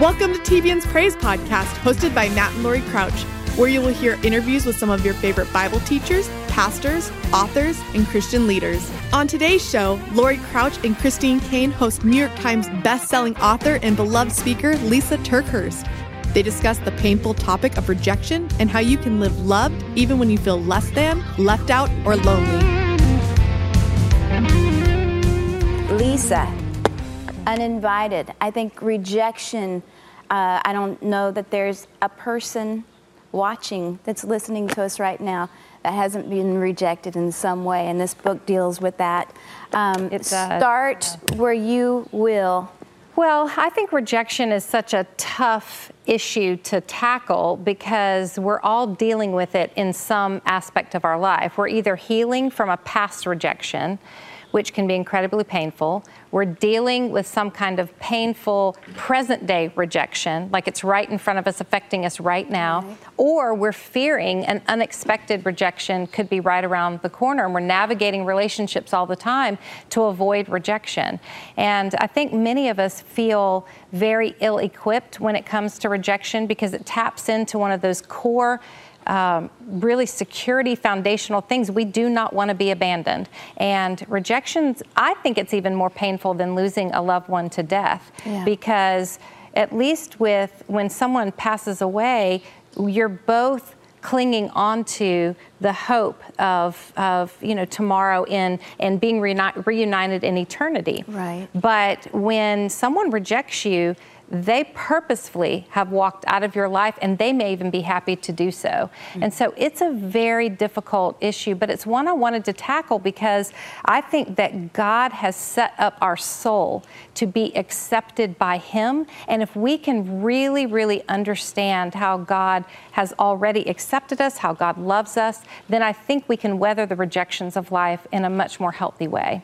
Welcome to TBN's Praise Podcast, hosted by Matt and Laurie Crouch, where you will hear interviews with some of your favorite Bible teachers, pastors, authors, and Christian leaders. On today's show, Laurie Crouch and Christine Caine host New York Times best-selling author and beloved speaker Lysa TerKeurst. They discuss the painful topic of rejection and how you can live loved even when you feel less than, left out, or lonely. Lysa, uninvited. I think rejection, uh, I don't know that there's a person watching that's listening to us right now that hasn't been rejected in some way, and this book deals with that. Um, It does, start where you will. Well, I think rejection is such a tough issue to tackle because we're all dealing with it in some aspect of our life. We're either healing from a past rejection, which can be incredibly painful. We're dealing with some kind of painful present day rejection, like it's right in front of us, affecting us right now. Right. Or we're fearing an unexpected rejection could be right around the corner, and we're navigating relationships all the time to avoid rejection. And I think many of us feel very ill equipped when it comes to rejection because it taps into one of those core um, really security foundational things. We do not want to be abandoned. And rejections, I think it's even more painful than losing a loved one to death Yeah. because at least with when someone passes away, you're both clinging onto the hope of, of you know tomorrow in and being reuni- reunited in eternity Right. but when someone rejects you they purposefully have walked out of your life and they may even be happy to do so. And so it's a very difficult issue, but it's one I wanted to tackle because I think that God has set up our soul to be accepted by Him. And if we can really, really understand how God has already accepted us, how God loves us, then I think we can weather the rejections of life in a much more healthy way.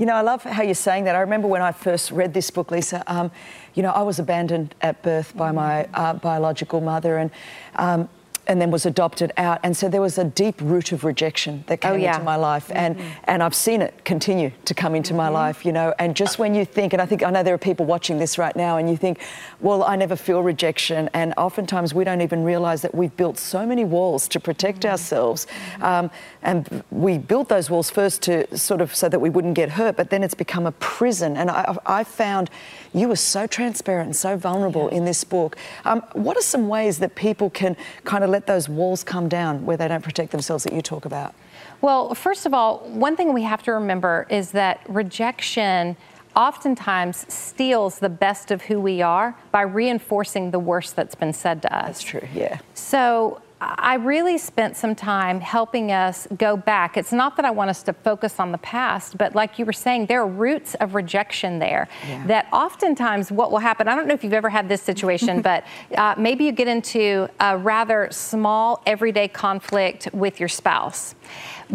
You know, I love how you're saying that. I remember when I first read this book, Lysa. Um, you know, I was abandoned at birth by my uh, biological mother, and um, and then was adopted out, and so there was a deep root of rejection that came Oh, yeah. into my life, and and I've seen it continue to come into my life. You know, and just when you think, and I think I know there are people watching this right now, and you think, well, I never feel rejection, and oftentimes we don't even realise that we've built so many walls to protect ourselves, um, and we built those walls first to sort of so that we wouldn't get hurt, but then it's become a prison. And I, I found you were so transparent and so vulnerable in this book. Um, what are some ways that people can kind of let those walls come down where they don't protect themselves that you talk about? Well, first of all, one thing we have to remember is that rejection oftentimes steals the best of who we are by reinforcing the worst that's been said to us. That's true, yeah. So I really spent some time helping us go back. It's not that I want us to focus on the past, but like you were saying, there are roots of rejection there Yeah. that oftentimes what will happen, I don't know if you've ever had this situation, but uh, maybe you get into a rather small everyday conflict with your spouse.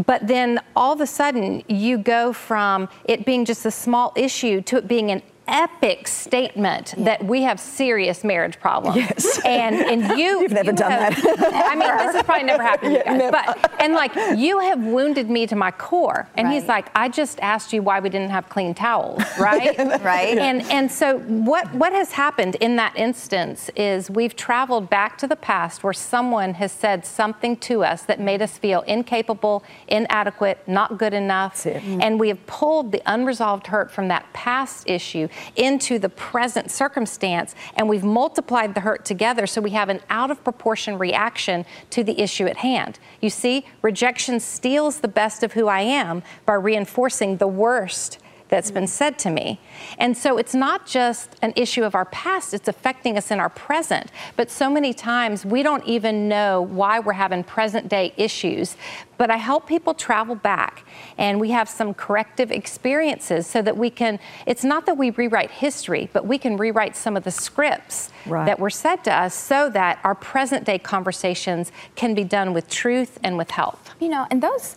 But then all of a sudden, you go from it being just a small issue to it being an epic statement that we have serious marriage problems. Yes. And and you You've never you done have- I mean, this has probably never happened to you guys. But and like you have wounded me to my core. And he's like, I just asked you why we didn't have clean towels, right? Right. And and so what what has happened in that instance is we've traveled back to the past where someone has said something to us that made us feel incapable, inadequate, not good enough. And we have pulled the unresolved hurt from that past issue into the present circumstance and we've multiplied the hurt together so we have an out of proportion reaction to the issue at hand. You see, rejection steals the best of who I am by reinforcing the worst that's been said to me. And so it's not just an issue of our past, it's affecting us in our present. But so many times we don't even know why we're having present day issues. But I help people travel back and we have some corrective experiences so that we can, it's not that we rewrite history, but we can rewrite some of the scripts Right. that were said to us so that our present day conversations can be done with truth and with health. You know, and those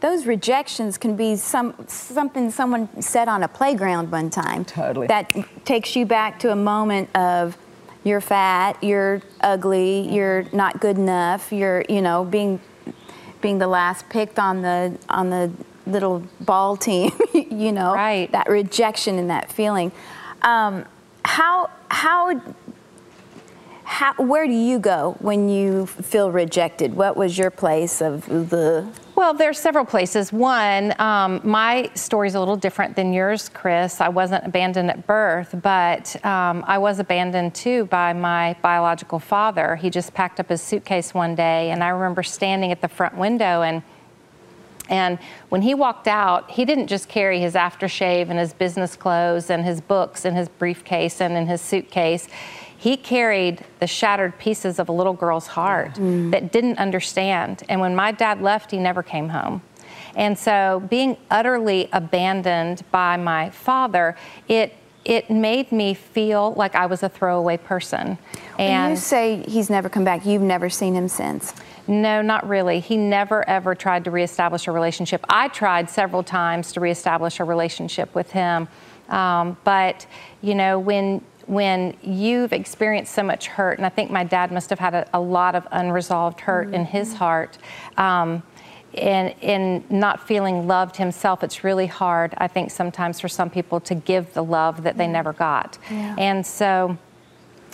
those rejections can be some something someone said on a playground one time. Totally. That takes you back to a moment of you're fat, you're ugly, you're not good enough, you're you know being being the last picked on the on the little ball team. you know, Right. that rejection and that feeling. Um, how how how, where do you go when you feel rejected? What was your place of the well, there's several places. One, um, my story is a little different than yours, Chris. I wasn't abandoned at birth, but um, I was abandoned too by my biological father. He just packed up his suitcase one day, and I remember standing at the front window and and when he walked out, he didn't just carry his aftershave and his business clothes and his books and his briefcase and in his suitcase. He carried the shattered pieces of a little girl's heart mm. that didn't understand. And when my dad left, he never came home. And so being utterly abandoned by my father, it it made me feel like I was a throwaway person. And when you say he's never come back, you've never seen him since. No, not really. He never ever tried to reestablish a relationship. I tried several times to reestablish a relationship with him. Um, but, you know, when when you've experienced so much hurt, and I think my dad must have had a, a lot of unresolved hurt mm-hmm. in his mm-hmm. heart. Um, and in not feeling loved himself, it's really hard, I think, sometimes for some people to give the love that they never got. Yeah. And so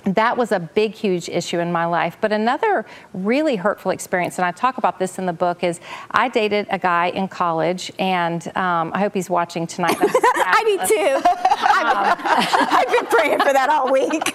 that was a big, huge issue in my life. But another really hurtful experience, and I talk about this in the book, is I dated a guy in college, and um, I hope he's watching tonight. I need to. Um, I've been praying for that all week.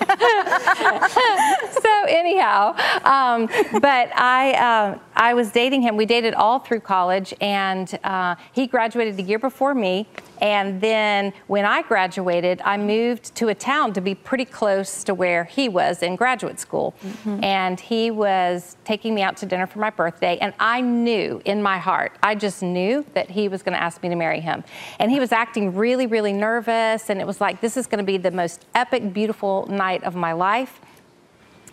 so anyhow, um, but I uh, I was dating him. We dated all through college, and uh, he graduated the year before me. And then when I graduated, I moved to a town to be pretty close to where he was in graduate school. Mm-hmm. And he was taking me out to dinner for my birthday. And I knew in my heart, I just knew that he was going to ask me to marry him. And he was acting really, really nervous. And it was like, this is going to be the most epic, beautiful night of my life.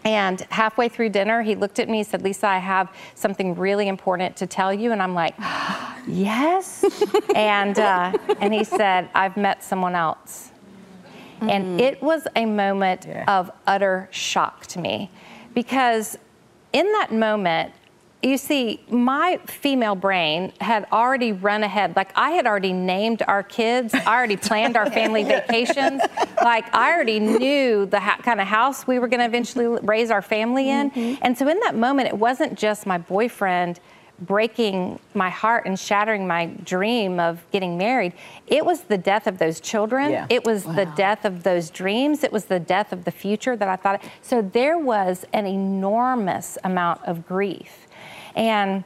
And halfway through dinner, he looked at me and said, Lysa, I have something really important to tell you. And I'm like, yes. and, uh, and he said, I've met someone else. Mm-hmm. And it was a moment yeah. of utter shock to me because in that moment, you see, my female brain had already run ahead. Like I had already named our kids. I already planned our family vacations. Like I already knew the ha- kind of house we were going to eventually raise our family in. Mm-hmm. And so in that moment, it wasn't just my boyfriend breaking my heart and shattering my dream of getting married. It was the death of those children. Yeah. It was wow. the death of those dreams. It was the death of the future that I thought. So there was an enormous amount of grief. And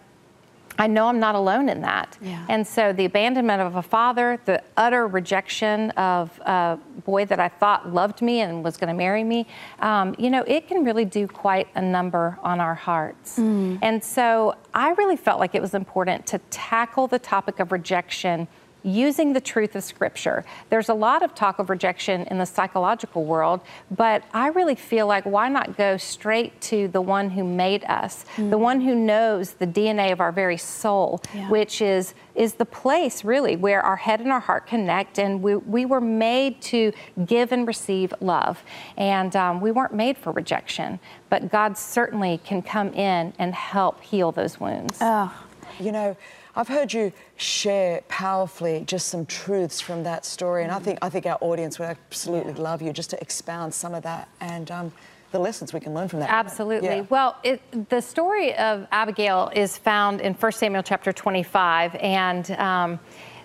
I know I'm not alone in that. Yeah. And so the abandonment of a father, the utter rejection of a boy that I thought loved me and was going to marry me, um, you know, it can really do quite a number on our hearts. Mm. And so I really felt like it was important to tackle the topic of rejection using the truth of Scripture. There's a lot of talk of rejection in the psychological world, but I really feel like why not go straight to the one who made us, mm-hmm. the one who knows the DNA of our very soul, yeah. which is is the place really where our head and our heart connect, and we, we were made to give and receive love, and um, we weren't made for rejection. But God certainly can come in and help heal those wounds. Oh, you know. I've heard you share powerfully just some truths from that story, and I think I think our audience would absolutely love you just to expound some of that and um, the lessons we can learn from that. Absolutely. Yeah. Well, it, the story of Abigail is found in 1 Samuel chapter 25, and um,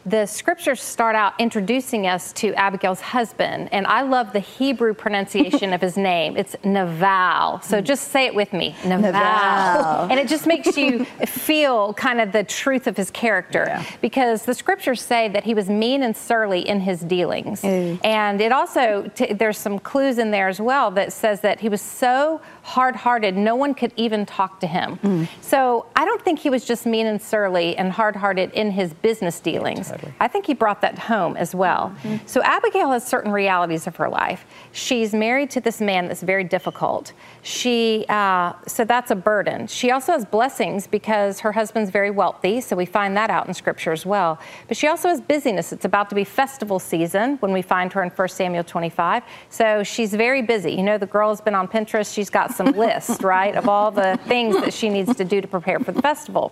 the scriptures start out introducing us to Abigail's husband, and I love the Hebrew pronunciation of his name. It's Naval. So just say it with me, Naval. Naval. And it just makes you feel kind of the truth of his character yeah. because the scriptures say that he was mean and surly in his dealings. Mm. And it also, t- there's some clues in there as well that says that he was so hard hearted, no one could even talk to him. Mm. So I don't think he was just mean and surly and hard hearted in his business dealings. Yeah, I think he brought that home as well. Mm-hmm. So Abigail has certain realities of her life. She's married to this man that's very difficult. She, uh, so that's a burden. She also has blessings because her husband's very wealthy, so we find that out in scripture as well. But she also has busyness. It's about to be festival season when we find her in 1 Samuel 25. So she's very busy. You know, the girl has been on Pinterest. She's got some lists, right, of all the things that she needs to do to prepare for the festival.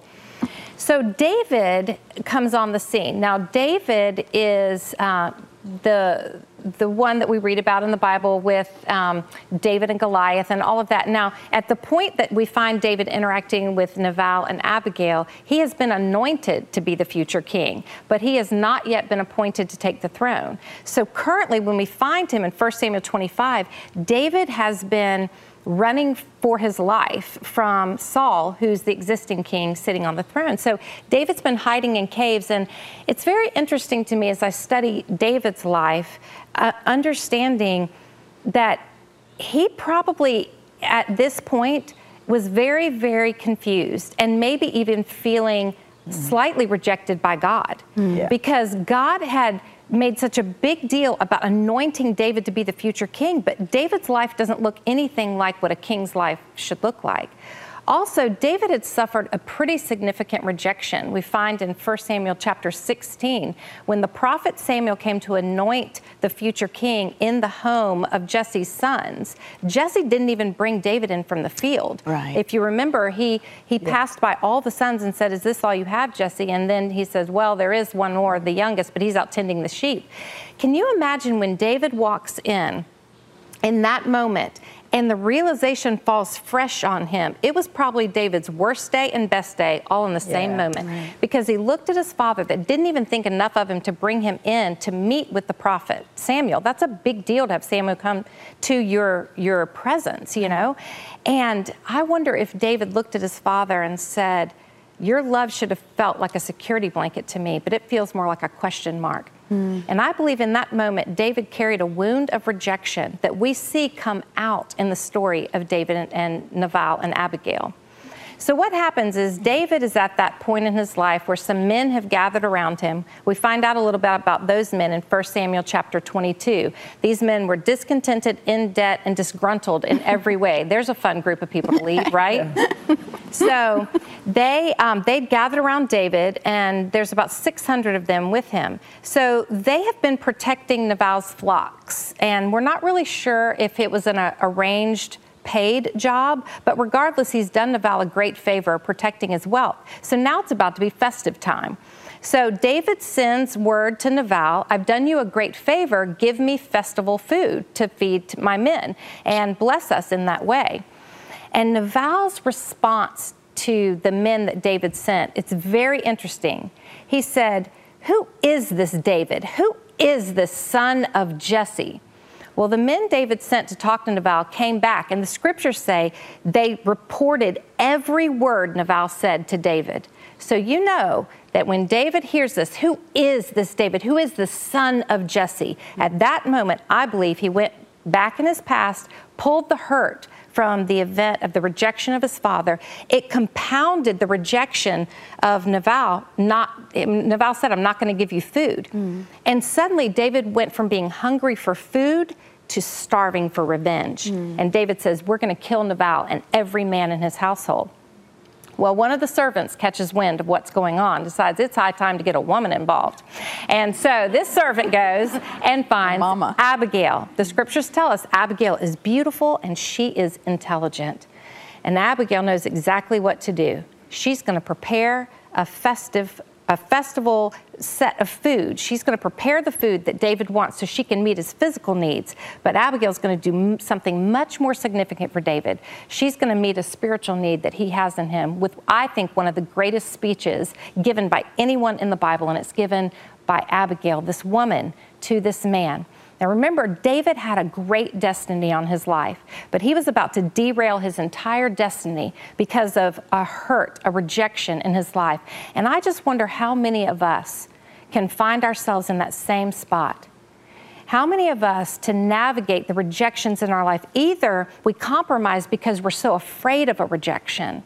So David comes on the scene. Now, David is uh, the the one that we read about in the Bible with um, David and Goliath and all of that. Now, at the point that we find David interacting with Nabal and Abigail, he has been anointed to be the future king, but he has not yet been appointed to take the throne. So currently, when we find him in 1 Samuel 25, David has been running for his life from Saul, who's the existing king sitting on the throne. So David's been hiding in caves, and it's very interesting to me as I study David's life, uh, understanding that he probably at this point was very, very confused and maybe even feeling mm. slightly rejected by God mm. yeah. because God had made such a big deal about anointing David to be the future king, but David's life doesn't look anything like what a king's life should look like. Also, David had suffered a pretty significant rejection. We find in 1 Samuel chapter 16, when the prophet Samuel came to anoint the future king in the home of Jesse's sons, Jesse didn't even bring David in from the field. Right. If you remember, he, he yeah. passed by all the sons and said, Is this all you have, Jesse? And then he says, Well, there is one more, the youngest, but he's out tending the sheep. Can you imagine when David walks in? in that moment and the realization falls fresh on him. It was probably David's worst day and best day all in the same yeah, moment right. because he looked at his father that didn't even think enough of him to bring him in to meet with the prophet Samuel. That's a big deal to have Samuel come to your your presence, you know. And I wonder if David looked at his father and said, "Your love should have felt like a security blanket to me, but it feels more like a question mark." Mm. And I believe in that moment, David carried a wound of rejection that we see come out in the story of David and, and Nabal and Abigail. So, what happens is David is at that point in his life where some men have gathered around him. We find out a little bit about those men in 1 Samuel chapter 22. These men were discontented, in debt, and disgruntled in every way. There's a fun group of people to lead, right? so, they um, they'd gathered around David, and there's about 600 of them with him. So, they have been protecting Nabal's flocks, and we're not really sure if it was an uh, arranged paid job, but regardless, he's done Naval a great favor protecting his wealth. So now it's about to be festive time. So David sends word to Naval, I've done you a great favor, give me festival food to feed my men and bless us in that way. And Naval's response to the men that David sent, it's very interesting. He said, Who is this David? Who is this son of Jesse? Well, the men David sent to talk to Nabal came back, and the scriptures say they reported every word Nabal said to David. So you know that when David hears this, who is this David? Who is the son of Jesse? At that moment, I believe he went back in his past, pulled the hurt from the event of the rejection of his father. It compounded the rejection of Nabal. Not Nabal said, "I'm not going to give you food," mm. and suddenly David went from being hungry for food to starving for revenge. Mm. And David says, We're going to kill Nabal and every man in his household. Well, one of the servants catches wind of what's going on, decides it's high time to get a woman involved. And so this servant goes and finds Mama. Abigail. The scriptures tell us Abigail is beautiful and she is intelligent. And Abigail knows exactly what to do. She's going to prepare a festive a festival set of food. She's going to prepare the food that David wants so she can meet his physical needs. But Abigail's going to do something much more significant for David. She's going to meet a spiritual need that he has in him with, I think, one of the greatest speeches given by anyone in the Bible, and it's given by Abigail, this woman, to this man. Now remember, David had a great destiny on his life, but he was about to derail his entire destiny because of a hurt, a rejection in his life. And I just wonder how many of us can find ourselves in that same spot. How many of us, to navigate the rejections in our life, either we compromise because we're so afraid of a rejection,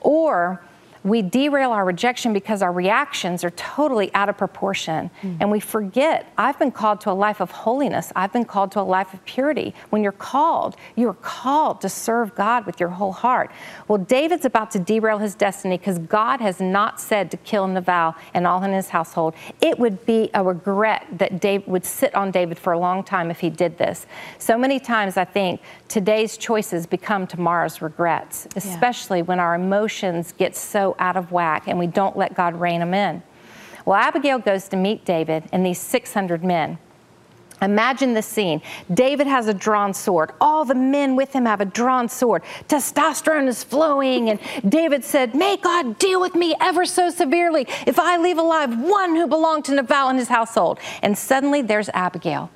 or we derail our rejection because our reactions are totally out of proportion. Mm. And we forget, I've been called to a life of holiness. I've been called to a life of purity. When you're called, you are called to serve God with your whole heart. Well, David's about to derail his destiny because God has not said to kill Nabal and all in his household. It would be a regret that David would sit on David for a long time if he did this. So many times I think today's choices become tomorrow's regrets, especially yeah. when our emotions get so out of whack and we don't let God rein them in. Well, Abigail goes to meet David and these 600 men. Imagine the scene. David has a drawn sword. All the men with him have a drawn sword. Testosterone is flowing. And David said, May God deal with me ever so severely if I leave alive one who belonged to Nabal and his household. And suddenly there's Abigail.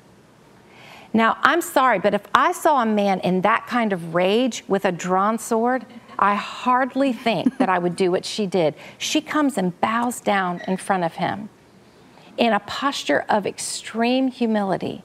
Now, I'm sorry, but if I saw a man in that kind of rage with a drawn sword, I hardly think that I would do what she did. She comes and bows down in front of him in a posture of extreme humility.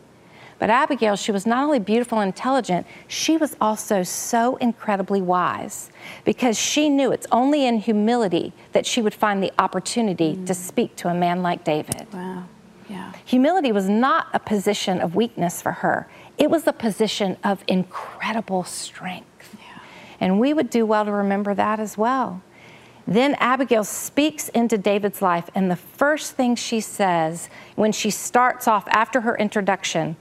But Abigail, she was not only beautiful and intelligent, she was also so incredibly wise because she knew it's only in humility that she would find the opportunity mm. to speak to a man like David. Wow. Yeah. Humility was not a position of weakness for her, it was a position of incredible strength. And we would do well to remember that as well. Then Abigail speaks into David's life, and the first thing she says when she starts off after her introduction,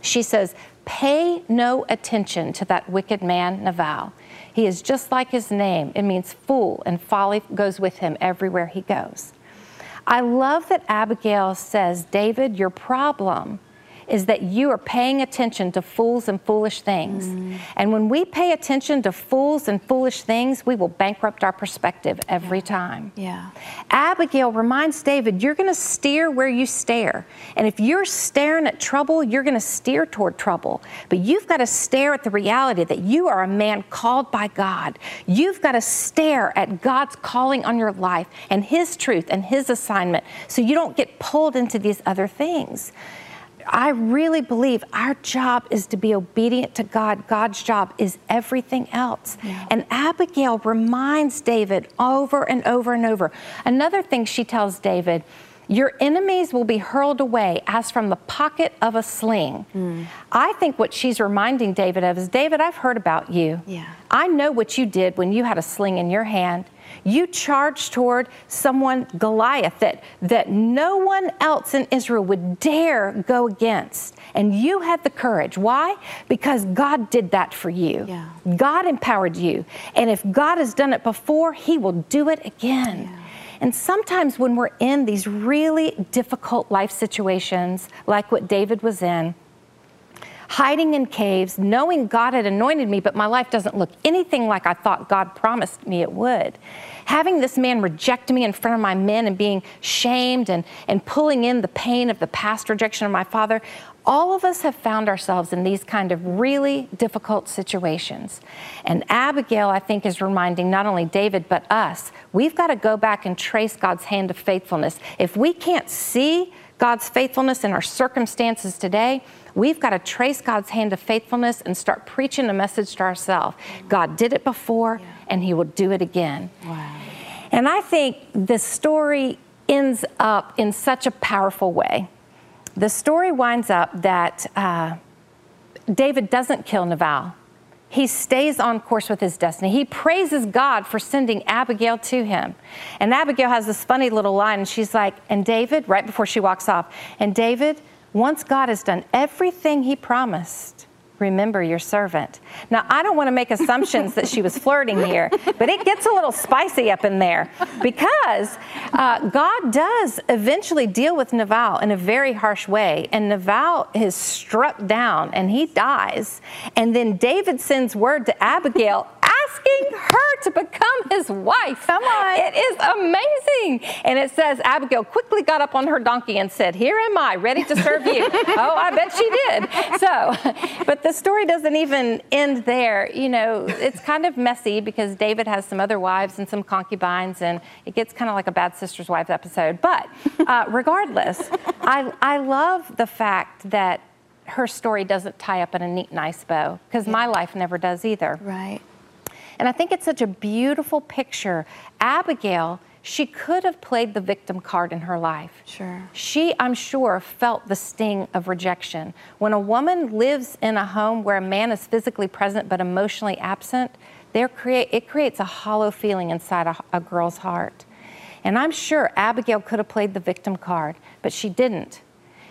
she says, Pay no attention to that wicked man, Nabal. He is just like his name. It means fool, and folly goes with him everywhere he goes. I love that Abigail says, David, your problem is that you are paying attention to fools and foolish things. Mm. And when we pay attention to fools and foolish things, we will bankrupt our perspective every yeah. time. Yeah. Abigail reminds David, you're going to steer where you stare. And if you're staring at trouble, you're going to steer toward trouble. But you've got to stare at the reality that you are a man called by God. You've got to stare at God's calling on your life and His truth and His assignment so you don't get pulled into these other things. I really believe our job is to be obedient to God. God's job is everything else. Yeah. And Abigail reminds David over and over and over. Another thing she tells David, your enemies will be hurled away as from the pocket of a sling. Mm. I think what she's reminding David of is David, I've heard about you. Yeah. I know what you did when you had a sling in your hand. You charged toward someone, Goliath, that, that no one else in Israel would dare go against. And you had the courage. Why? Because God did that for you. Yeah. God empowered you. And if God has done it before, He will do it again. Yeah. And sometimes when we're in these really difficult life situations, like what David was in, hiding in caves, knowing God had anointed me, but my life doesn't look anything like I thought God promised me it would. Having this man reject me in front of my men and being shamed and, and pulling in the pain of the past rejection of my father, all of us have found ourselves in these kind of really difficult situations. And Abigail, I think, is reminding not only David, but us, we've got to go back and trace God's hand of faithfulness. If we can't see God's faithfulness in our circumstances today, we've got to trace God's hand of faithfulness and start preaching a message to ourselves. God did it before, yeah. and He will do it again. Wow. And I think the story ends up in such a powerful way. The story winds up that uh, David doesn't kill Nabal. He stays on course with his destiny. He praises God for sending Abigail to him. And Abigail has this funny little line, and she's like, And David, right before she walks off, and David, once God has done everything he promised, remember your servant. Now, I don't want to make assumptions that she was flirting here, but it gets a little spicy up in there because uh, God does eventually deal with Nabal in a very harsh way, and Nabal is struck down and he dies. And then David sends word to Abigail asking her to become his wife. Come on. It is amazing. And it says Abigail quickly got up on her donkey and said, Here am I, ready to serve you. oh, I bet she did. So, but the story doesn't even end there. You know, it's kind of messy because David has some other wives and some concubines, and it gets kind of like a Bad Sister's Wives episode. But uh, regardless, I, I love the fact that her story doesn't tie up in a neat, nice bow because yeah. my life never does either. Right. And I think it's such a beautiful picture. Abigail, she could have played the victim card in her life. Sure. She, I'm sure, felt the sting of rejection. When a woman lives in a home where a man is physically present but emotionally absent, there create, it creates a hollow feeling inside a, a girl's heart. And I'm sure Abigail could have played the victim card, but she didn't.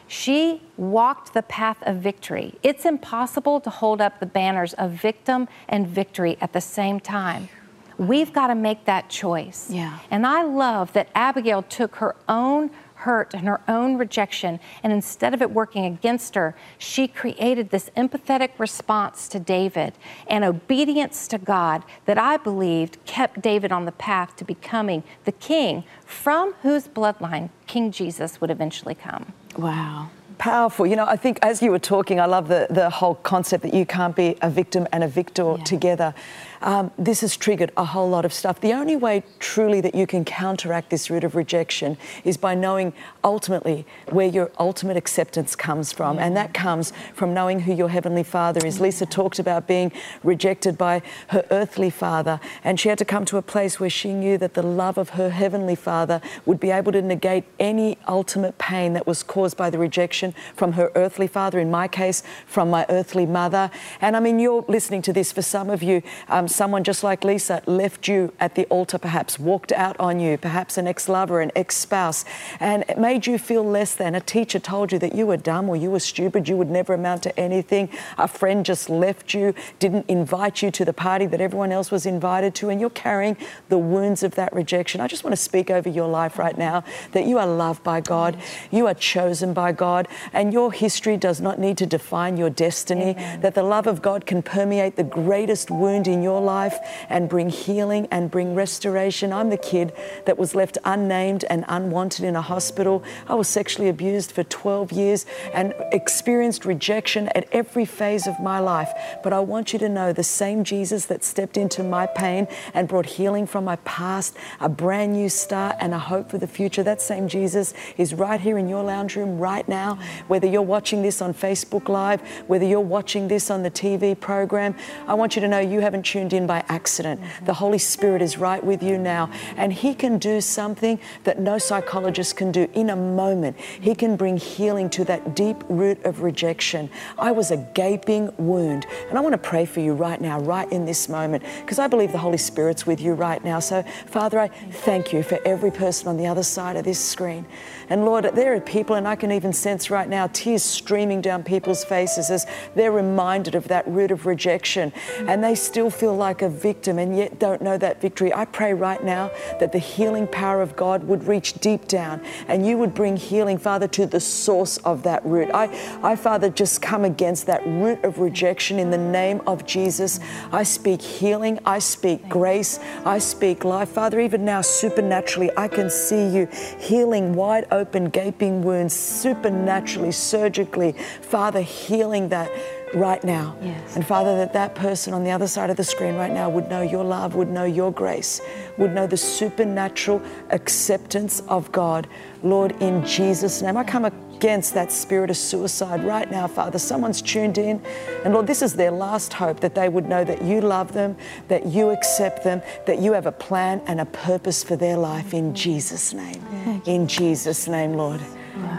She walked the path of victory. It's impossible to hold up the banners of victim and victory at the same time. We've got to make that choice. Yeah. And I love that Abigail took her own hurt and her own rejection. And instead of it working against her, she created this empathetic response to David and obedience to God that I believed kept David on the path to becoming the king from whose bloodline King Jesus would eventually come. Wow powerful. You know, I think as you were talking, I love the, the whole concept that you can't be a victim and a victor yeah. together. Um, this has triggered a whole lot of stuff. The only way truly that you can counteract this root of rejection is by knowing ultimately where your ultimate acceptance comes from. And that comes from knowing who your Heavenly Father is. Lysa talked about being rejected by her earthly father, and she had to come to a place where she knew that the love of her Heavenly Father would be able to negate any ultimate pain that was caused by the rejection from her earthly father, in my case, from my earthly mother. And I mean, you're listening to this for some of you, um, Um, someone just like Lysa left you at the altar, perhaps walked out on you, perhaps an ex lover, an ex spouse, and it made you feel less than. A teacher told you that you were dumb or you were stupid, you would never amount to anything. A friend just left you, didn't invite you to the party that everyone else was invited to, and you're carrying the wounds of that rejection. I just want to speak over your life right now that you are loved by God, you are chosen by God, and your history does not need to define your destiny, Amen. that the love of God can permeate the greatest wound in your life and bring healing and bring restoration. I'm the kid that was left unnamed and unwanted in a hospital. I was sexually abused for 12 years and experienced rejection at every phase of my life. But I want you to know the same Jesus that stepped into my pain and brought healing from my past, a brand new start, and a hope for the future. That same Jesus is right here in your lounge room right now whether you're watching this on Facebook Live, whether you're watching this on the TV program, I want you to know you haven't tuned in by accident. The Holy Spirit is right with you now, and He can do something that no psychologist can do in a moment. He can bring healing to that deep root of rejection. I was a gaping wound, and I want to pray for you right now, right in this moment, because I believe the Holy Spirit's with you right now. So, Father, I thank you for every person on the other side of this screen. And Lord, there are people, and I can even sense right now tears streaming down people's faces as they're reminded of that root of rejection and they still feel like a victim and yet don't know that victory. I pray right now that the healing power of God would reach deep down and you would bring healing, Father, to the source of that root. I, I Father, just come against that root of rejection in the name of Jesus. I speak healing, I speak grace, I speak life. Father, even now, supernaturally, I can see you healing wide open gaping wounds supernaturally, surgically. Father, healing that right now. Yes. And Father, that that person on the other side of the screen right now would know your love, would know your grace, would know the supernatural acceptance of God. Lord, in Jesus' name, I come against that spirit of suicide right now, Father. Someone's tuned in, and Lord, this is their last hope that they would know that you love them, that you accept them, that you have a plan and a purpose for their life in Jesus' name. In Jesus' name, Lord.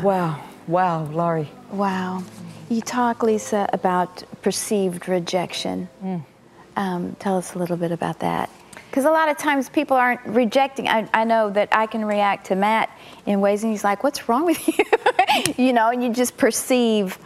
Wow. Wow, Laurie. Wow. You talk, Lysa, about perceived rejection. Mm. Um, tell us a little bit about that. Because a lot of times people aren't rejecting. I, I, know that I can react to Matt in ways, and he's like, What's wrong with you? you know, and you just perceive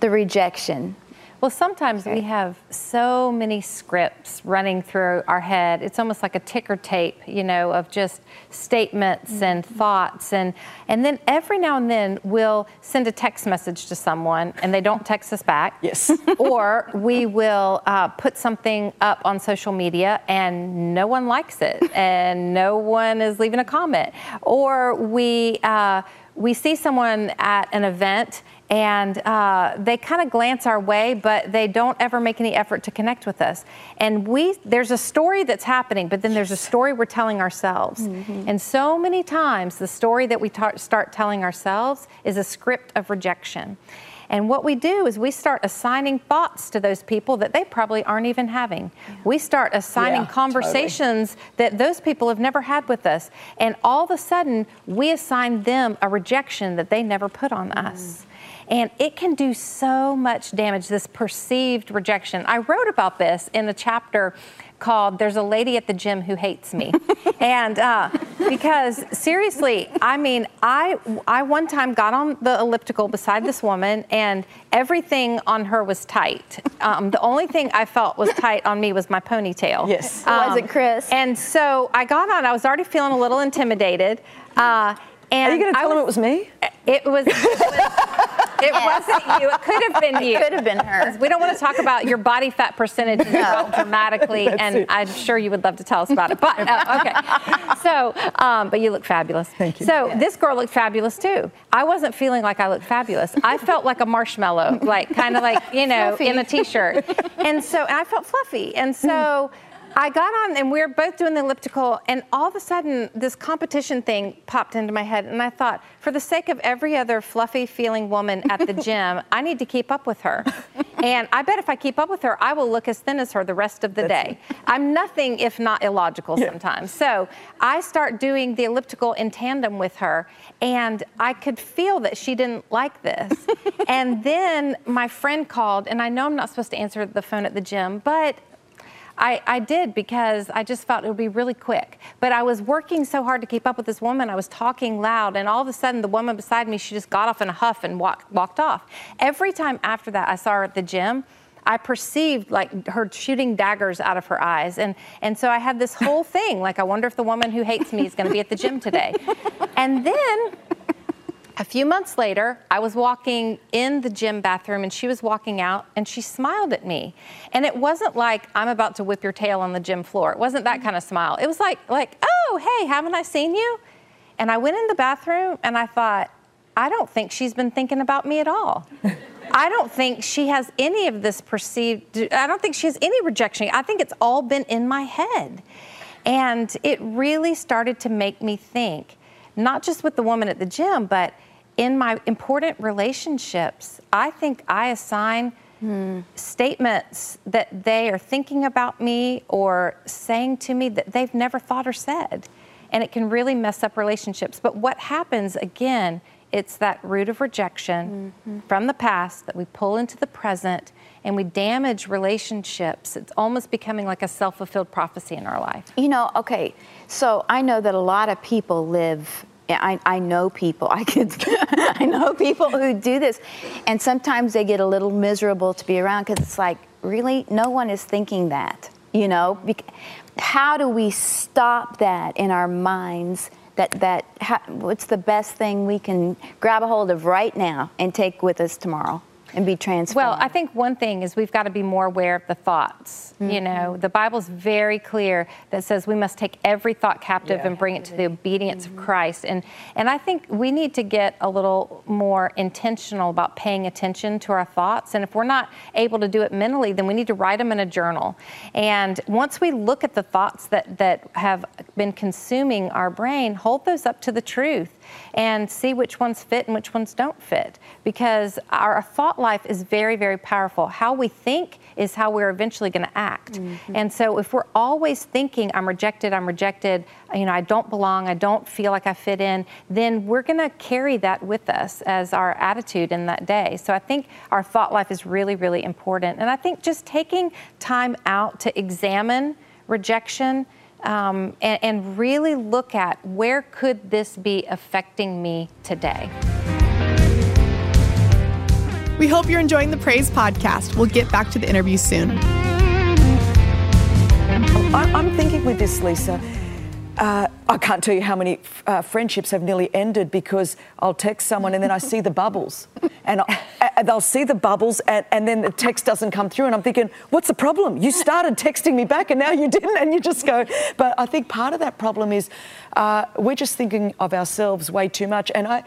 the rejection. Well, sometimes okay. we have so many scripts running through our head. It's almost like a ticker tape, you know, of just statements mm-hmm. and thoughts. And, and then every now and then we'll send a text message to someone and they don't text us back. Yes. or we will uh, put something up on social media and no one likes it and no one is leaving a comment. Or we, uh, we see someone at an event and uh, they kind of glance our way, but they don't ever make any effort to connect with us. And we, there's a story that's happening, but then there's a story we're telling ourselves. Mm-hmm. And so many times, the story that we ta- start telling ourselves is a script of rejection. And what we do is we start assigning thoughts to those people that they probably aren't even having. Yeah. We start assigning yeah, conversations totally. that those people have never had with us. And all of a sudden, we assign them a rejection that they never put on mm. us. And it can do so much damage, this perceived rejection. I wrote about this in a chapter called There's a Lady at the Gym Who Hates Me. and uh, because seriously, I mean, I, I one time got on the elliptical beside this woman and everything on her was tight. Um, the only thing I felt was tight on me was my ponytail. Yes. Um, was it Chris? And so I got on, I was already feeling a little intimidated. Uh, And Are you going to tell them it was me? It was. It, was, it wasn't you. It could have been you. It could have been her. We don't want to talk about your body fat percentage well dramatically, and it. I'm sure you would love to tell us about it. But uh, okay, so um, but you look fabulous. Thank you. So this girl looked fabulous too. I wasn't feeling like I looked fabulous. I felt like a marshmallow, like kind of like you know Fluffy. in a t-shirt, and so and I felt fluffy, and so. I got on and we were both doing the elliptical, and all of a sudden, this competition thing popped into my head. And I thought, for the sake of every other fluffy feeling woman at the gym, I need to keep up with her. And I bet if I keep up with her, I will look as thin as her the rest of the day. I'm nothing if not illogical sometimes. So I start doing the elliptical in tandem with her, and I could feel that she didn't like this. and then my friend called, and I know I'm not supposed to answer the phone at the gym, but I, I did because I just felt it would be really quick. But I was working so hard to keep up with this woman. I was talking loud, and all of a sudden, the woman beside me, she just got off in a huff and walk, walked off. Every time after that, I saw her at the gym. I perceived like her shooting daggers out of her eyes. And, and so I had this whole thing like, I wonder if the woman who hates me is going to be at the gym today. And then a few months later, I was walking in the gym bathroom and she was walking out and she smiled at me. And it wasn't like I'm about to whip your tail on the gym floor. It wasn't that kind of smile. It was like like, "Oh, hey, haven't I seen you?" And I went in the bathroom and I thought, I don't think she's been thinking about me at all. I don't think she has any of this perceived, I don't think she has any rejection. I think it's all been in my head. And it really started to make me think, not just with the woman at the gym, but in my important relationships. I think I assign statements that they are thinking about me or saying to me that they've never thought or said. And it can really mess up relationships. But what happens again, it's that root of rejection mm-hmm. from the past that we pull into the present and we damage relationships. It's almost becoming like a self fulfilled prophecy in our life. You know, okay, so I know that a lot of people live. I, I know people. I could. I know people who do this, and sometimes they get a little miserable to be around because it's like, really, no one is thinking that. You know, how do we stop that in our minds? That that ha- what's the best thing we can grab a hold of right now and take with us tomorrow and be transformed? Well, I think one thing is we've got to be more aware of the thoughts. You mm-hmm. know, the Bible's very clear that says we must take every thought captive and bring it to the obedience of mm-hmm. Christ. And and I think we need to get a little more intentional about paying attention to our thoughts. And if we're not able to do it mentally, then we need to write them in a journal. And once we look at the thoughts that that have been consuming our brain, hold those up to the truth and see which ones fit and which ones don't fit. Because our thought life is very, very powerful. How we think is how we're eventually going to act. Mm-hmm. And so if we're always thinking, I'm rejected, I'm rejected, you know, I don't belong, I don't feel like I fit in, then we're going to carry that with us as our attitude in that day. So I think our thought life is really, really important. And I think just taking time out to examine rejection um, and, and really look at where could this be affecting me today. We hope you're enjoying the Praise podcast. We'll get back to the interview soon. I- I'm thinking with this, Lysa. Uh, I can't tell you how many uh, friendships have nearly ended because I'll text someone and then I see the bubbles, and I, uh, they'll see the bubbles, and, and then the text doesn't come through, and I'm thinking, what's the problem? You started texting me back, and now you didn't, and you just go. But I think part of that problem is uh, we're just thinking of ourselves way too much, and I.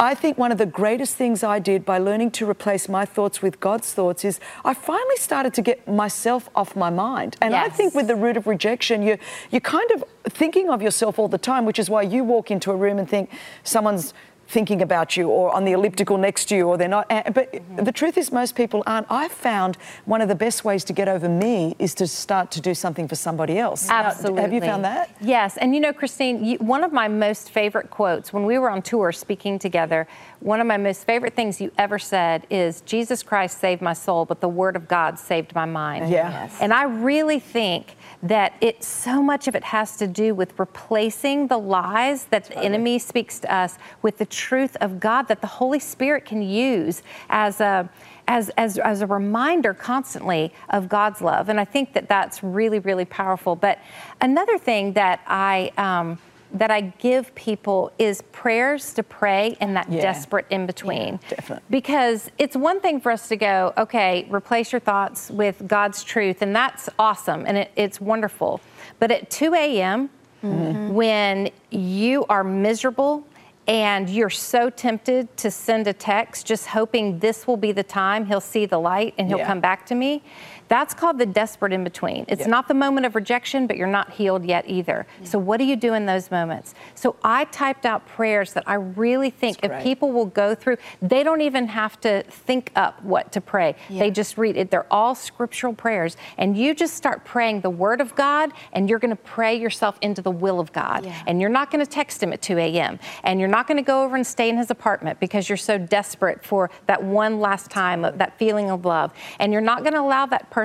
I think one of the greatest things I did by learning to replace my thoughts with God's thoughts is I finally started to get myself off my mind. And I think with the root of rejection, you you're kind of thinking of yourself all the time, which is why you walk into a room and think someone's thinking about you or on the elliptical next to you or they're not. But mm-hmm. the truth is most people aren't. I've found one of the best ways to get over me is to start to do something for somebody else. Now, Absolutely. have you found that? Yes. And you know, Christine, you, one of my most favorite quotes when we were on tour speaking together, one of my most favorite things you ever said is Jesus Christ saved my soul, but the word of God saved my mind. Yeah. Yes. And I really think that it so much of it has to do with replacing the lies that the enemy speaks to us with the truth of God that the Holy Spirit can use as a as, as, as a reminder constantly of God's love. And I think that that's really, really powerful. But another thing that I um, that I give people is prayers to pray in that Yeah. desperate in between. Yeah. Because it's one thing for us to go, okay, replace your thoughts with God's truth, and that's awesome and it, it's wonderful. But at 2 a.m., mm-hmm. when you are miserable and you're so tempted to send a text just hoping this will be the time he'll see the light and he'll Yeah. come back to me, that's called the desperate in between. It's Yeah. not the moment of rejection, but you're not healed yet either. So, what do you do in those moments? So, I typed out prayers that I really think That's if great. people will go through, they don't even have to think up what to pray. They just read it. They're all scriptural prayers. And you just start praying the word of God, and you're going to pray yourself into the will of God. Yeah. And you're not going to text him at 2 a.m. And you're not going to go over and stay in his apartment because you're so desperate for that one last time, of that feeling of love. And you're not going to allow that person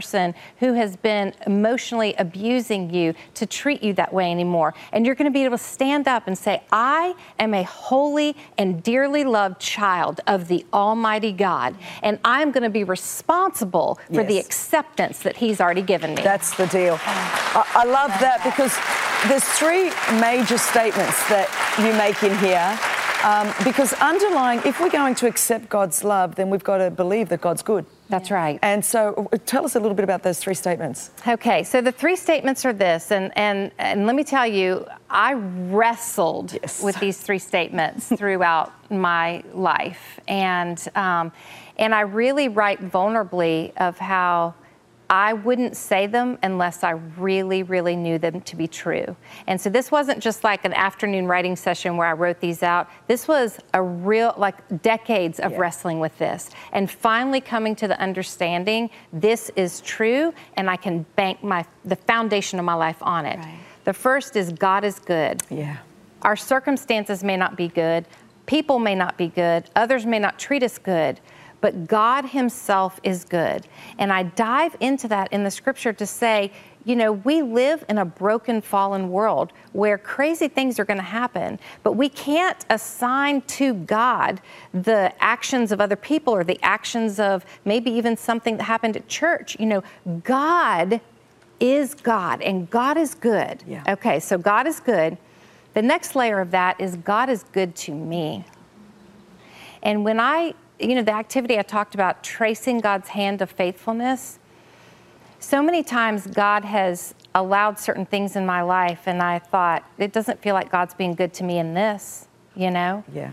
who has been emotionally abusing you to treat you that way anymore. And you're going to be able to stand up and say, I am a holy and dearly loved child of the Almighty God. And I'm going to be responsible for the acceptance that He's already given me. That's the deal. I, I love that because there's three major statements that you make in here. Um, because underlying, if we're going to accept God's love, then we've got to believe that God's good. That's right. And so, tell us a little bit about those three statements. Okay, so the three statements are this, and and and let me tell you, I wrestled Yes. with these three statements throughout my life, and um, and I really write vulnerably of how. I wouldn't say them unless I really, really knew them to be true. And so this wasn't just like an afternoon writing session where I wrote these out. This was a real, like decades of Yeah. wrestling with this and finally coming to the understanding this is true and I can bank my the foundation of my life on it. Right. The first is God is good. Yeah. Our circumstances may not be good, people may not be good, others may not treat us good, but God Himself is good. And I dive into that in the scripture to say, you know, we live in a broken, fallen world where crazy things are going to happen, but we can't assign to God the actions of other people or the actions of maybe even something that happened at church. You know, God is God and God is good. Yeah. Okay, so God is good. The next layer of that is God is good to me. And when I, you know, the activity I talked about, tracing God's hand of faithfulness, so many times God has allowed certain things in my life, and I thought, it doesn't feel like God's being good to me in this, you know? Yeah.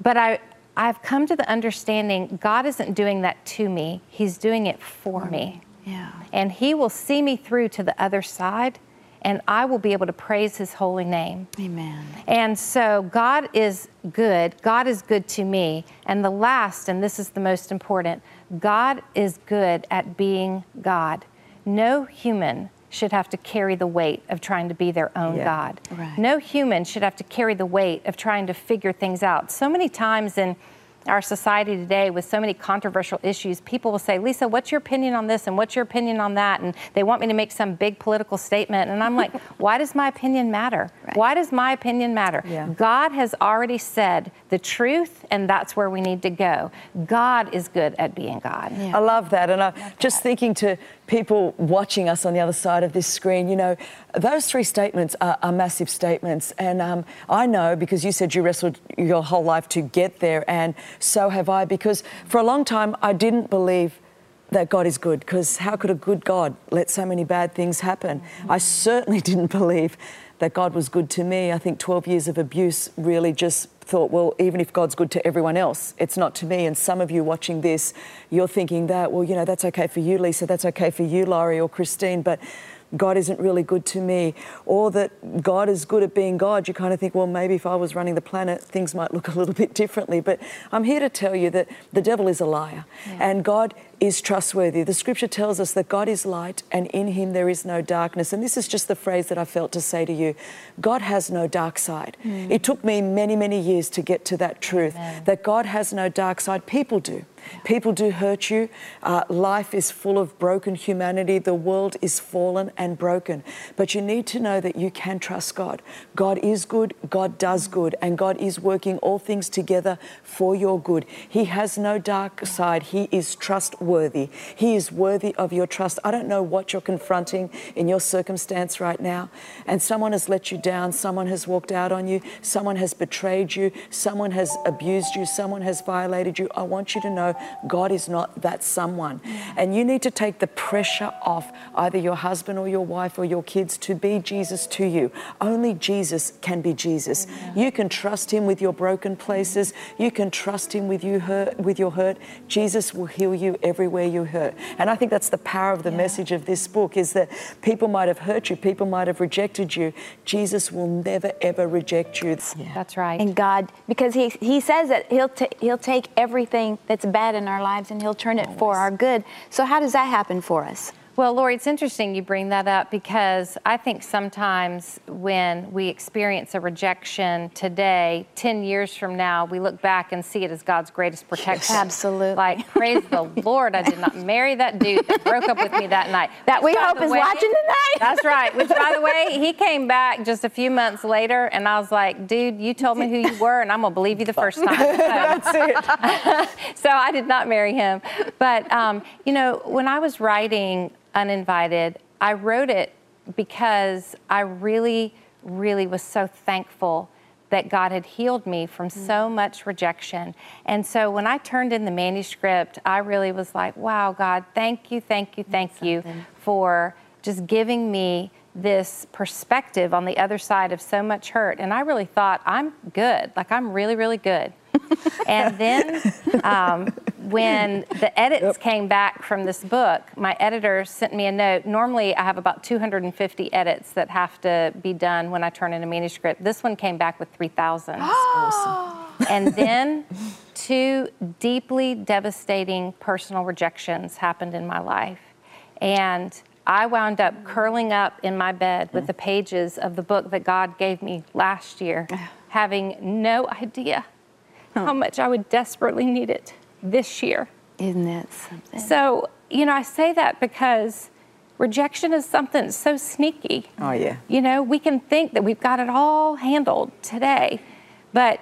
But I, I've come to the understanding God isn't doing that to me, He's doing it for me. Yeah. And He will see me through to the other side, and I will be able to praise His holy name. Amen. And so God is good. God is good to me. And the last, and this is the most important, God is good at being God. No human should have to carry the weight of trying to be their own Yeah. God. Right. No human should have to carry the weight of trying to figure things out. So many times in our society today, with so many controversial issues, people will say, Lysa, what's your opinion on this and what's your opinion on that? And they want me to make some big political statement. And I'm like, why does my opinion matter? Right. Why does my opinion matter? Yeah. God has already said the truth, and that's where we need to go. God is good at being God. Yeah. I love that. And I'm just thinking to people watching us on the other side of this screen, you know, those three statements are, are massive statements. And um, I know because you said you wrestled your whole life to get there, and so have I, because for a long time I didn't believe that God is good because how could a good God let so many bad things happen? I certainly didn't believe that God was good to me. I think 12 years of abuse really just thought, well, even if God's good to everyone else, it's not to me. And some of you watching this, you're thinking that, well, you know, that's okay for you, Lysa, that's okay for you, Laurie or Christine, but God isn't really good to me. Or that God is good at being God. You kind of think, well, maybe if I was running the planet, things might look a little bit differently. But I'm here to tell you that the devil is a liar and God is trustworthy. The scripture tells us that God is light and in him there is no darkness. And this is just the phrase that I felt to say to you God has no dark side. It took me many, many years to get to that truth that God has no dark side. People do. People do hurt you. Uh, life is full of broken humanity. The world is fallen and broken. But you need to know that you can trust God. God is good, God does good, and God is working all things together for your good. He has no dark side. He is trustworthy worthy. He is worthy of your trust. I don't know what you're confronting in your circumstance right now, and someone has let you down, someone has walked out on you, someone has betrayed you, someone has abused you, someone has violated you. I want you to know God is not that someone. And you need to take the pressure off either your husband or your wife or your kids to be Jesus to you. Only Jesus can be Jesus. You can trust him with your broken places. You can trust him with you hurt with your hurt. Jesus will heal you everywhere you hurt. And I think that's the power of the message of this book is that people might have hurt you, people might have rejected you. Jesus will never ever reject you. That's right. And God, because He He says that He'll ta- He'll take everything that's bad in our lives and He'll turn it for our good. So how does that happen for us? Well, Laurie, it's interesting you bring that up because I think sometimes when we experience a rejection today, 10 years from now, we look back and see it as God's greatest protection. Absolutely. Like, praise the Lord, I did not marry that dude that broke up with me that night. That we Which, by hope is way- watching tonight. That's right. Which, by the way, he came back just a few months later, and I was like, dude, you told me who you were, and I'm going to believe you the first time. So- That's it. so I did not marry him. But, um, you know, when I was writing Uninvited, I wrote it because I really, really was so thankful that God had healed me from so much rejection. And so when I turned in the manuscript, I really was like, wow, God, thank you, thank you, thank you for just giving me this perspective on the other side of so much hurt. And I really thought, I'm good. Like, I'm really, really good. and then um, when the edits came back from this book, my editor sent me a note. Normally, I have about 250 edits that have to be done when I turn in a manuscript. This one came back with 3,000. And then two deeply devastating personal rejections happened in my life. And I wound up curling up in my bed with the pages of the book that God gave me last year, having no idea how much I would desperately need it this year. Isn't that something? So, you know, I say that because rejection is something so sneaky. Oh, yeah. You know, we can think that we've got it all handled today, but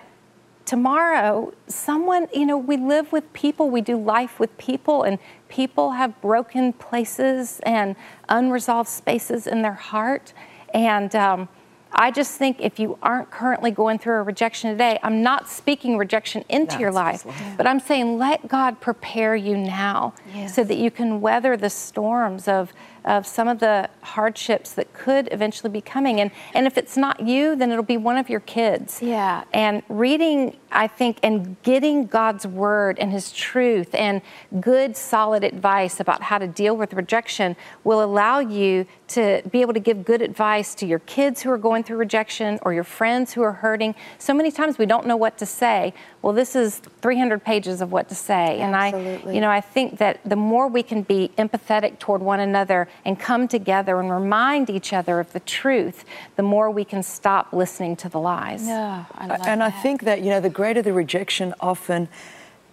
tomorrow, someone, you know, we live with people, we do life with people, and people have broken places and unresolved spaces in their heart. And um, I just think if you aren't currently going through a rejection today, I'm not speaking rejection into your life, but I'm saying let God prepare you now so that you can weather the storms of, of some of the hardships that could eventually be coming. And, and if it's not you, then it'll be one of your kids. Yeah. And reading, I think, and getting God's word and his truth and good, solid advice about how to deal with rejection will allow you to be able to give good advice to your kids who are going through rejection or your friends who are hurting. So many times we don't know what to say. Well, this is 300 pages of what to say. And I, you know, I think that the more we can be empathetic toward one another and come together and remind each other of the truth, the more we can stop listening to the lies. Yeah, I love and I think that you know the greater the rejection, often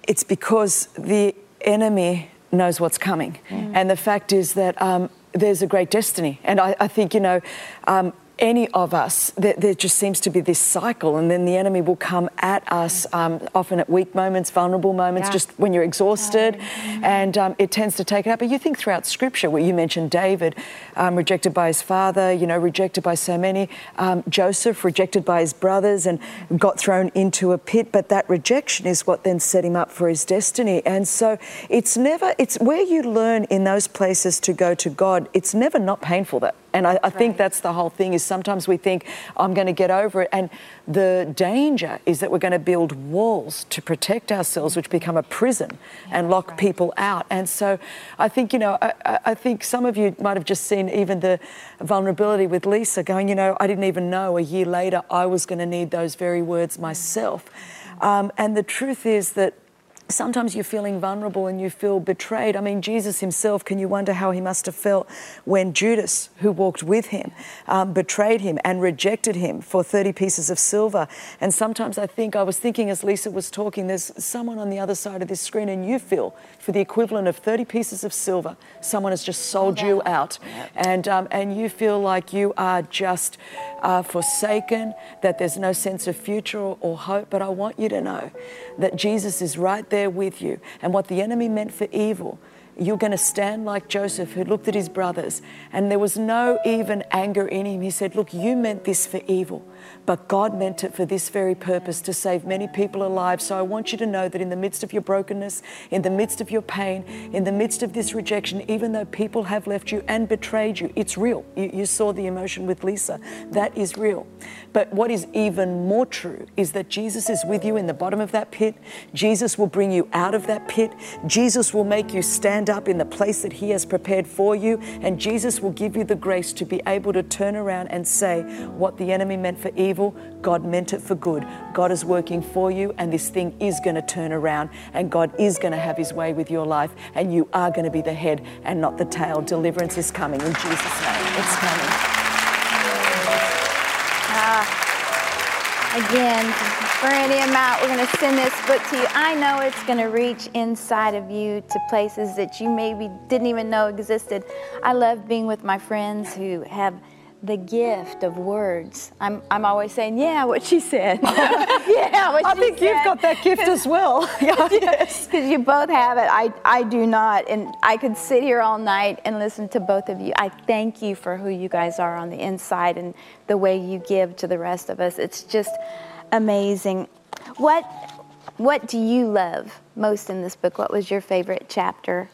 it's because the enemy knows what's coming, and the fact is that um, there's a great destiny, and I, I think you know. Um, any of us, there, there just seems to be this cycle, and then the enemy will come at us, um, often at weak moments, vulnerable moments, Yeah. just when you're exhausted, and um, it tends to take it up. But you think throughout Scripture, where you mentioned David, um, rejected by his father, you know, rejected by so many, um, Joseph rejected by his brothers and got thrown into a pit. But that rejection is what then set him up for his destiny. And so it's never, it's where you learn in those places to go to God. It's never not painful. That and I, I think that's the whole thing is sometimes we think I'm going to get over it. And the danger is that we're going to build walls to protect ourselves, which become a prison and lock people out. And so I think, you know, I, I- I think some of you might have just seen even the vulnerability with Lysa going, you know, I didn't even know a year later I was going to need those very words myself. Um, and the truth is that sometimes you're feeling vulnerable and you feel betrayed. I mean, Jesus himself, can you wonder how he must have felt when Judas, who walked with him, um, betrayed him and rejected him for 30 pieces of silver? And sometimes I think, I was thinking as Lysa was talking, there's someone on the other side of this screen and you feel for the equivalent of 30 pieces of silver, someone has just sold you out. And, um, and you feel like you are just uh, forsaken, that there's no sense of future or, or hope. But I want you to know that Jesus is right there with you. And what the enemy meant for evil, you're going to stand like Joseph, who looked at his brothers, and there was no even anger in him. He said, Look, you meant this for evil, but God meant it for this very purpose to save many people alive. So I want you to know that in the midst of your brokenness, in the midst of your pain, in the midst of this rejection, even though people have left you and betrayed you, it's real. You, you saw the emotion with Lysa. That is real. But what is even more true is that Jesus is with you in the bottom of that pit. Jesus will bring you out of that pit. Jesus will make you stand up in the place that He has prepared for you. And Jesus will give you the grace to be able to turn around and say, What the enemy meant for evil, God meant it for good. God is working for you, and this thing is going to turn around, and God is going to have His way with your life, and you are going to be the head and not the tail. Deliverance is coming in Jesus' name. It's coming. Again, for any amount, we're going to send this book to you. I know it's going to reach inside of you to places that you maybe didn't even know existed. I love being with my friends who have the gift of words. I'm, I'm always saying, yeah, what she said. yeah, what I she think you've got that gift as well. Yeah, yes. Because you both have it. I, I do not. And I could sit here all night and listen to both of you. I thank you for who you guys are on the inside and the way you give to the rest of us. It's just amazing. What, what do you love most in this book? What was your favorite chapter?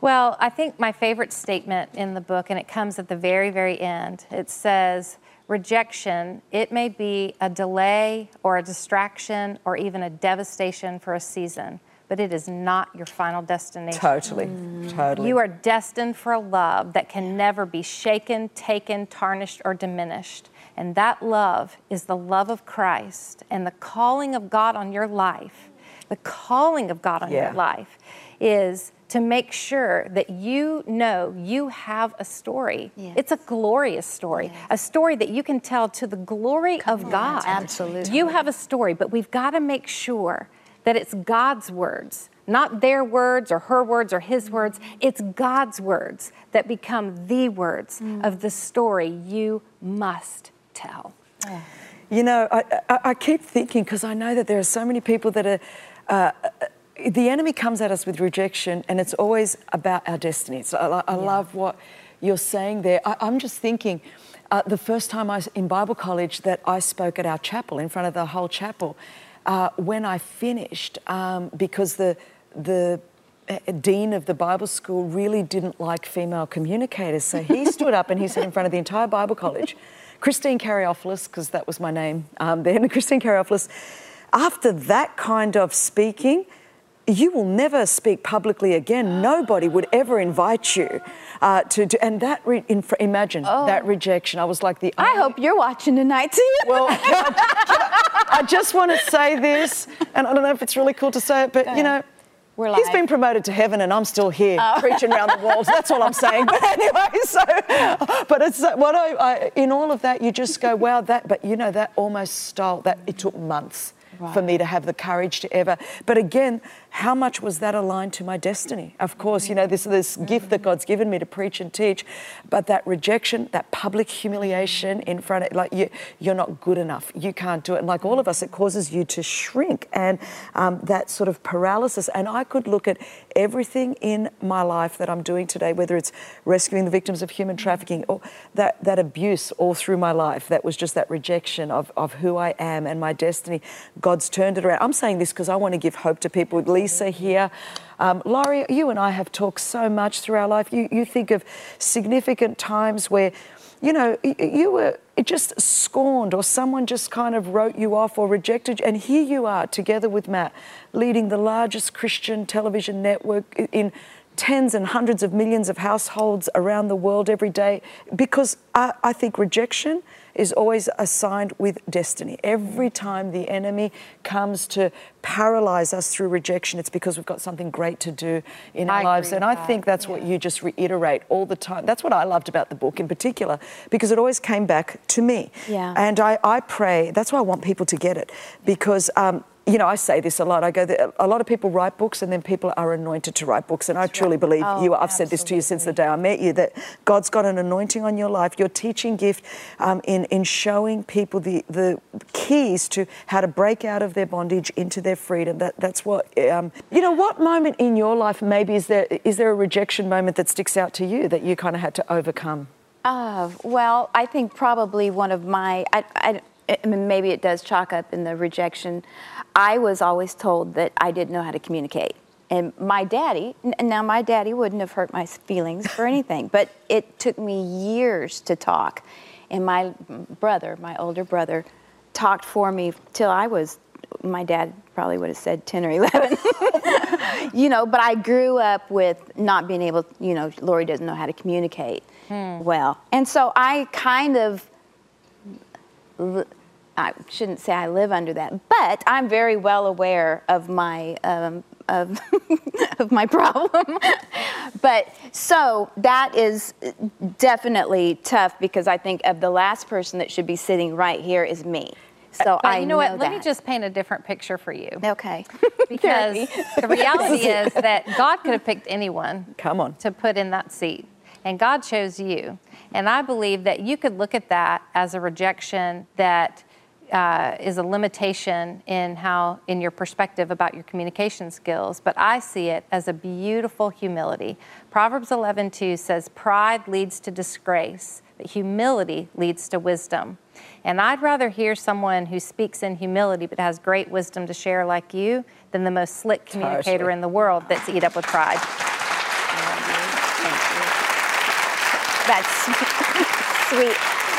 Well, I think my favorite statement in the book, and it comes at the very, very end, it says, Rejection, it may be a delay or a distraction or even a devastation for a season, but it is not your final destination. Totally, mm. totally. You are destined for a love that can never be shaken, taken, tarnished, or diminished. And that love is the love of Christ and the calling of God on your life. The calling of God on Yeah. your life is to make sure that you know you have a story. Yes. It's a glorious story, a story that you can tell to the glory of God. absolutely. You have a story, but we've got to make sure that it's God's words, not their words or her words or his mm-hmm. words. It's God's words that become the words mm. of the story you must tell. You know, I, I, I keep thinking because I know that there are so many people that are. Uh, uh the enemy comes at us with rejection, and it's always about our destiny. So I, I love what you're saying there. I, I'm just thinking, uh, the first time I was in Bible college that I spoke at our chapel in front of the whole chapel, uh, when I finished, um, because the the uh, dean of the Bible school really didn't like female communicators, so he stood up and he said in front of the entire Bible college, Christine Caryofyllis, because that was my name um, then, Christine Caryofyllis. After that kind of speaking, you will never speak publicly again. Nobody would ever invite you uh, to do, and that imagine that rejection. I was like the. I hope you're watching tonight. Well, I, just want to say this, and I don't know if it's really cool to say it, but you know. We're He's been promoted to heaven, and I'm still here preaching around the walls. That's all I'm saying. But anyway, so, but it's uh, what I, I, in all of that, you just go, wow, that. But you know, that almost stole. That it took months for me to have the courage to ever. But again, how much was that aligned to my destiny? Of course, you know, this this gift that God's given me to preach and teach, but that rejection, that public humiliation in front of, like you, you're not good enough. You can't do it. And like all of us, it causes you to shrink and um, that sort of paralysis. And I could look at everything in my life that I'm doing today, whether it's rescuing the victims of human trafficking or that, that abuse all through my life, that was just that rejection of, of who I am and my destiny. God's turned it around. I'm saying this because I want to give hope to people. Lysa here. Um, Laurie, you and I have talked so much through our life. You, you think of significant times where, you know, you were just scorned or someone just kind of wrote you off or rejected you. And here you are together with Matt, leading the largest Christian television network in tens and hundreds of millions of households around the world every day. Because I, I think rejection is always assigned with destiny. Every time the enemy comes to paralyze us through rejection, it's because we've got something great to do in I our lives. And I that, think that's what you just reiterate all the time. That's what I loved about the book in particular, because it always came back to me. Yeah. And I, I pray, that's why I want people to get it, because um, you know, I say this a lot. I go, a lot of people write books and then people are anointed to write books. And I truly believe Oh, you, I've said this to you since the day I met you, that God's got an anointing on your life, your teaching gift um, in, in showing people the, the keys to how to break out of their bondage into their freedom. That, that's what, um, you know, what moment in your life maybe is there, is there a rejection moment that sticks out to you that you kind of had to overcome? Uh, well, I think probably one of my, I, I, I mean, maybe it does chalk up in the rejection. I was always told that I didn't know how to communicate. And my daddy, n- now my daddy wouldn't have hurt my feelings for anything, but it took me years to talk. And my brother, my older brother, talked for me till I was, my dad probably would have said 10 or 11. you know, but I grew up with not being able, you know, Laurie doesn't know how to communicate hmm. well. And so I kind of, I shouldn't say I live under that, but I'm very well aware of my, um, of, of my problem. but so that is definitely tough because I think of the last person that should be sitting right here is me. So But I you know what? Let me just paint a different picture for you. Okay. Because the reality is that God could have picked anyone Come on. to put in that seat, and God chose you. And I believe that you could look at that as a rejection that uh, is a limitation in how, in your perspective about your communication skills. But I see it as a beautiful humility. Proverbs 11:2 says, "Pride leads to disgrace, but humility leads to wisdom." And I'd rather hear someone who speaks in humility but has great wisdom to share like you than the most slick communicator in the world that's eat up with pride. That's sweet.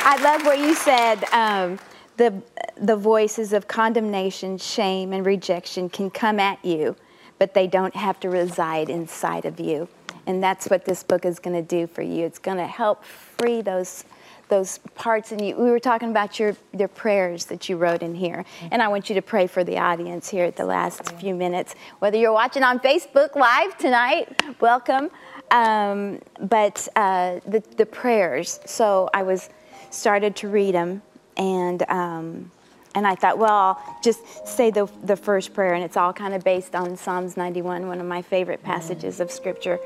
I love what you said. Um, the the voices of condemnation, shame, and rejection can come at you, but they don't have to reside inside of you. And that's what this book is going to do for you. It's going to help free those those parts in you. We were talking about your your prayers that you wrote in here, and I want you to pray for the audience here at the last few minutes. Whether you're watching on Facebook Live tonight, welcome. Um, but uh, the the prayers. So I was started to read them, and um, and I thought, well, I'll just say the the first prayer, and it's all kind of based on Psalms 91, one of my favorite passages of Scripture.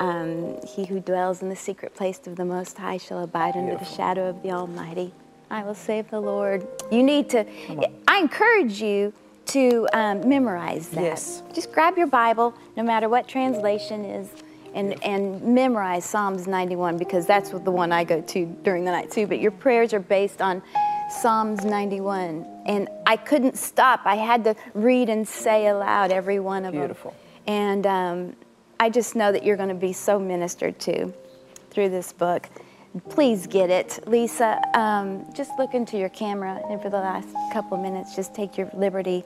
Um, he who dwells in the secret place of the Most High shall abide under the shadow of the Almighty. I will save the Lord. You need to. I encourage you to um, memorize that. Yes. Just grab your Bible, no matter what translation is, and and memorize Psalms 91 because that's what the one I go to during the night too. But your prayers are based on Psalms 91, and I couldn't stop. I had to read and say aloud every one of Beautiful. them. Beautiful. And um, I just know that you're going to be so ministered to through this book. Please get it. Lysa, um, just look into your camera, and for the last couple of minutes, just take your liberty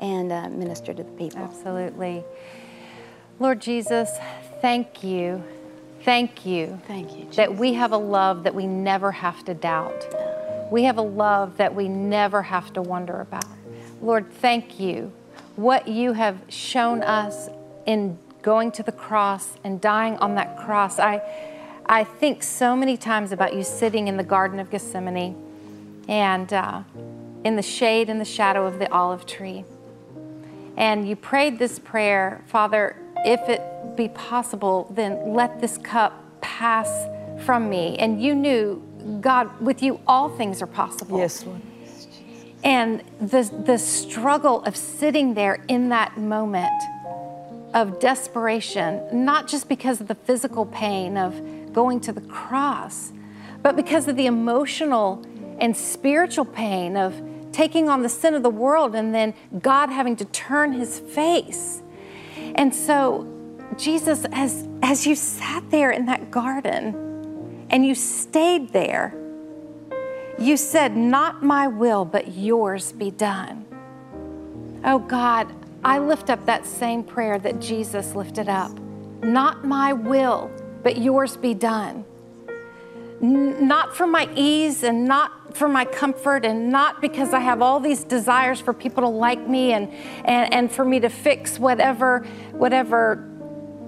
and uh, minister to the people. Absolutely. Lord Jesus, thank you. Thank you. Thank you, That we have a love that we never have to doubt. We have a love that we never have to wonder about. Lord, thank you. What you have shown us in going to the cross and dying on that cross. I, I think so many times about you sitting in the Garden of Gethsemane and uh, in the shade and the shadow of the olive tree and you prayed this prayer Father, if it be possible, then let this cup pass from me. And you knew, God, with you, all things are possible. Yes, Lord. And the, the struggle of sitting there in that moment of desperation, not just because of the physical pain of going to the cross, but because of the emotional and spiritual pain of taking on the sin of the world and then God having to turn his face. And so, Jesus, as, as you sat there in that garden and you stayed there, you said, Not my will, but yours be done. Oh God, I lift up that same prayer that Jesus lifted up. Not my will, but yours be done. N- not for my ease and not for my comfort and not because I have all these desires for people to like me and, and, and for me to fix whatever, whatever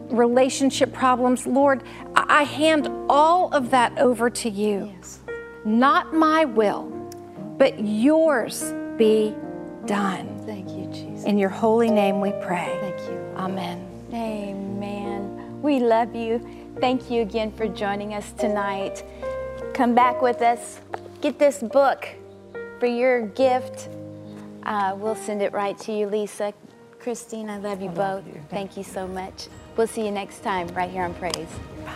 relationship problems. Lord, I hand all of that over to you. Not my will, but yours be done. Thank you, Jesus. In your holy name we pray. Thank you. Amen. Amen. We love you. Thank you again for joining us tonight. Come back with us. Get this book for your gift. Uh, we'll send it right to you, Lysa. Christine, I love you I both. love you. Thank you so much. We'll see you next time right here on Praise. Bye.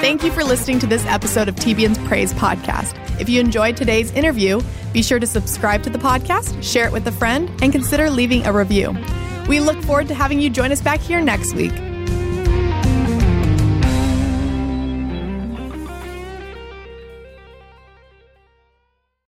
Thank you for listening to this episode of TBN's Praise Podcast. If you enjoyed today's interview, be sure to subscribe to the podcast, share it with a friend, and consider leaving a review. We look forward to having you join us back here next week.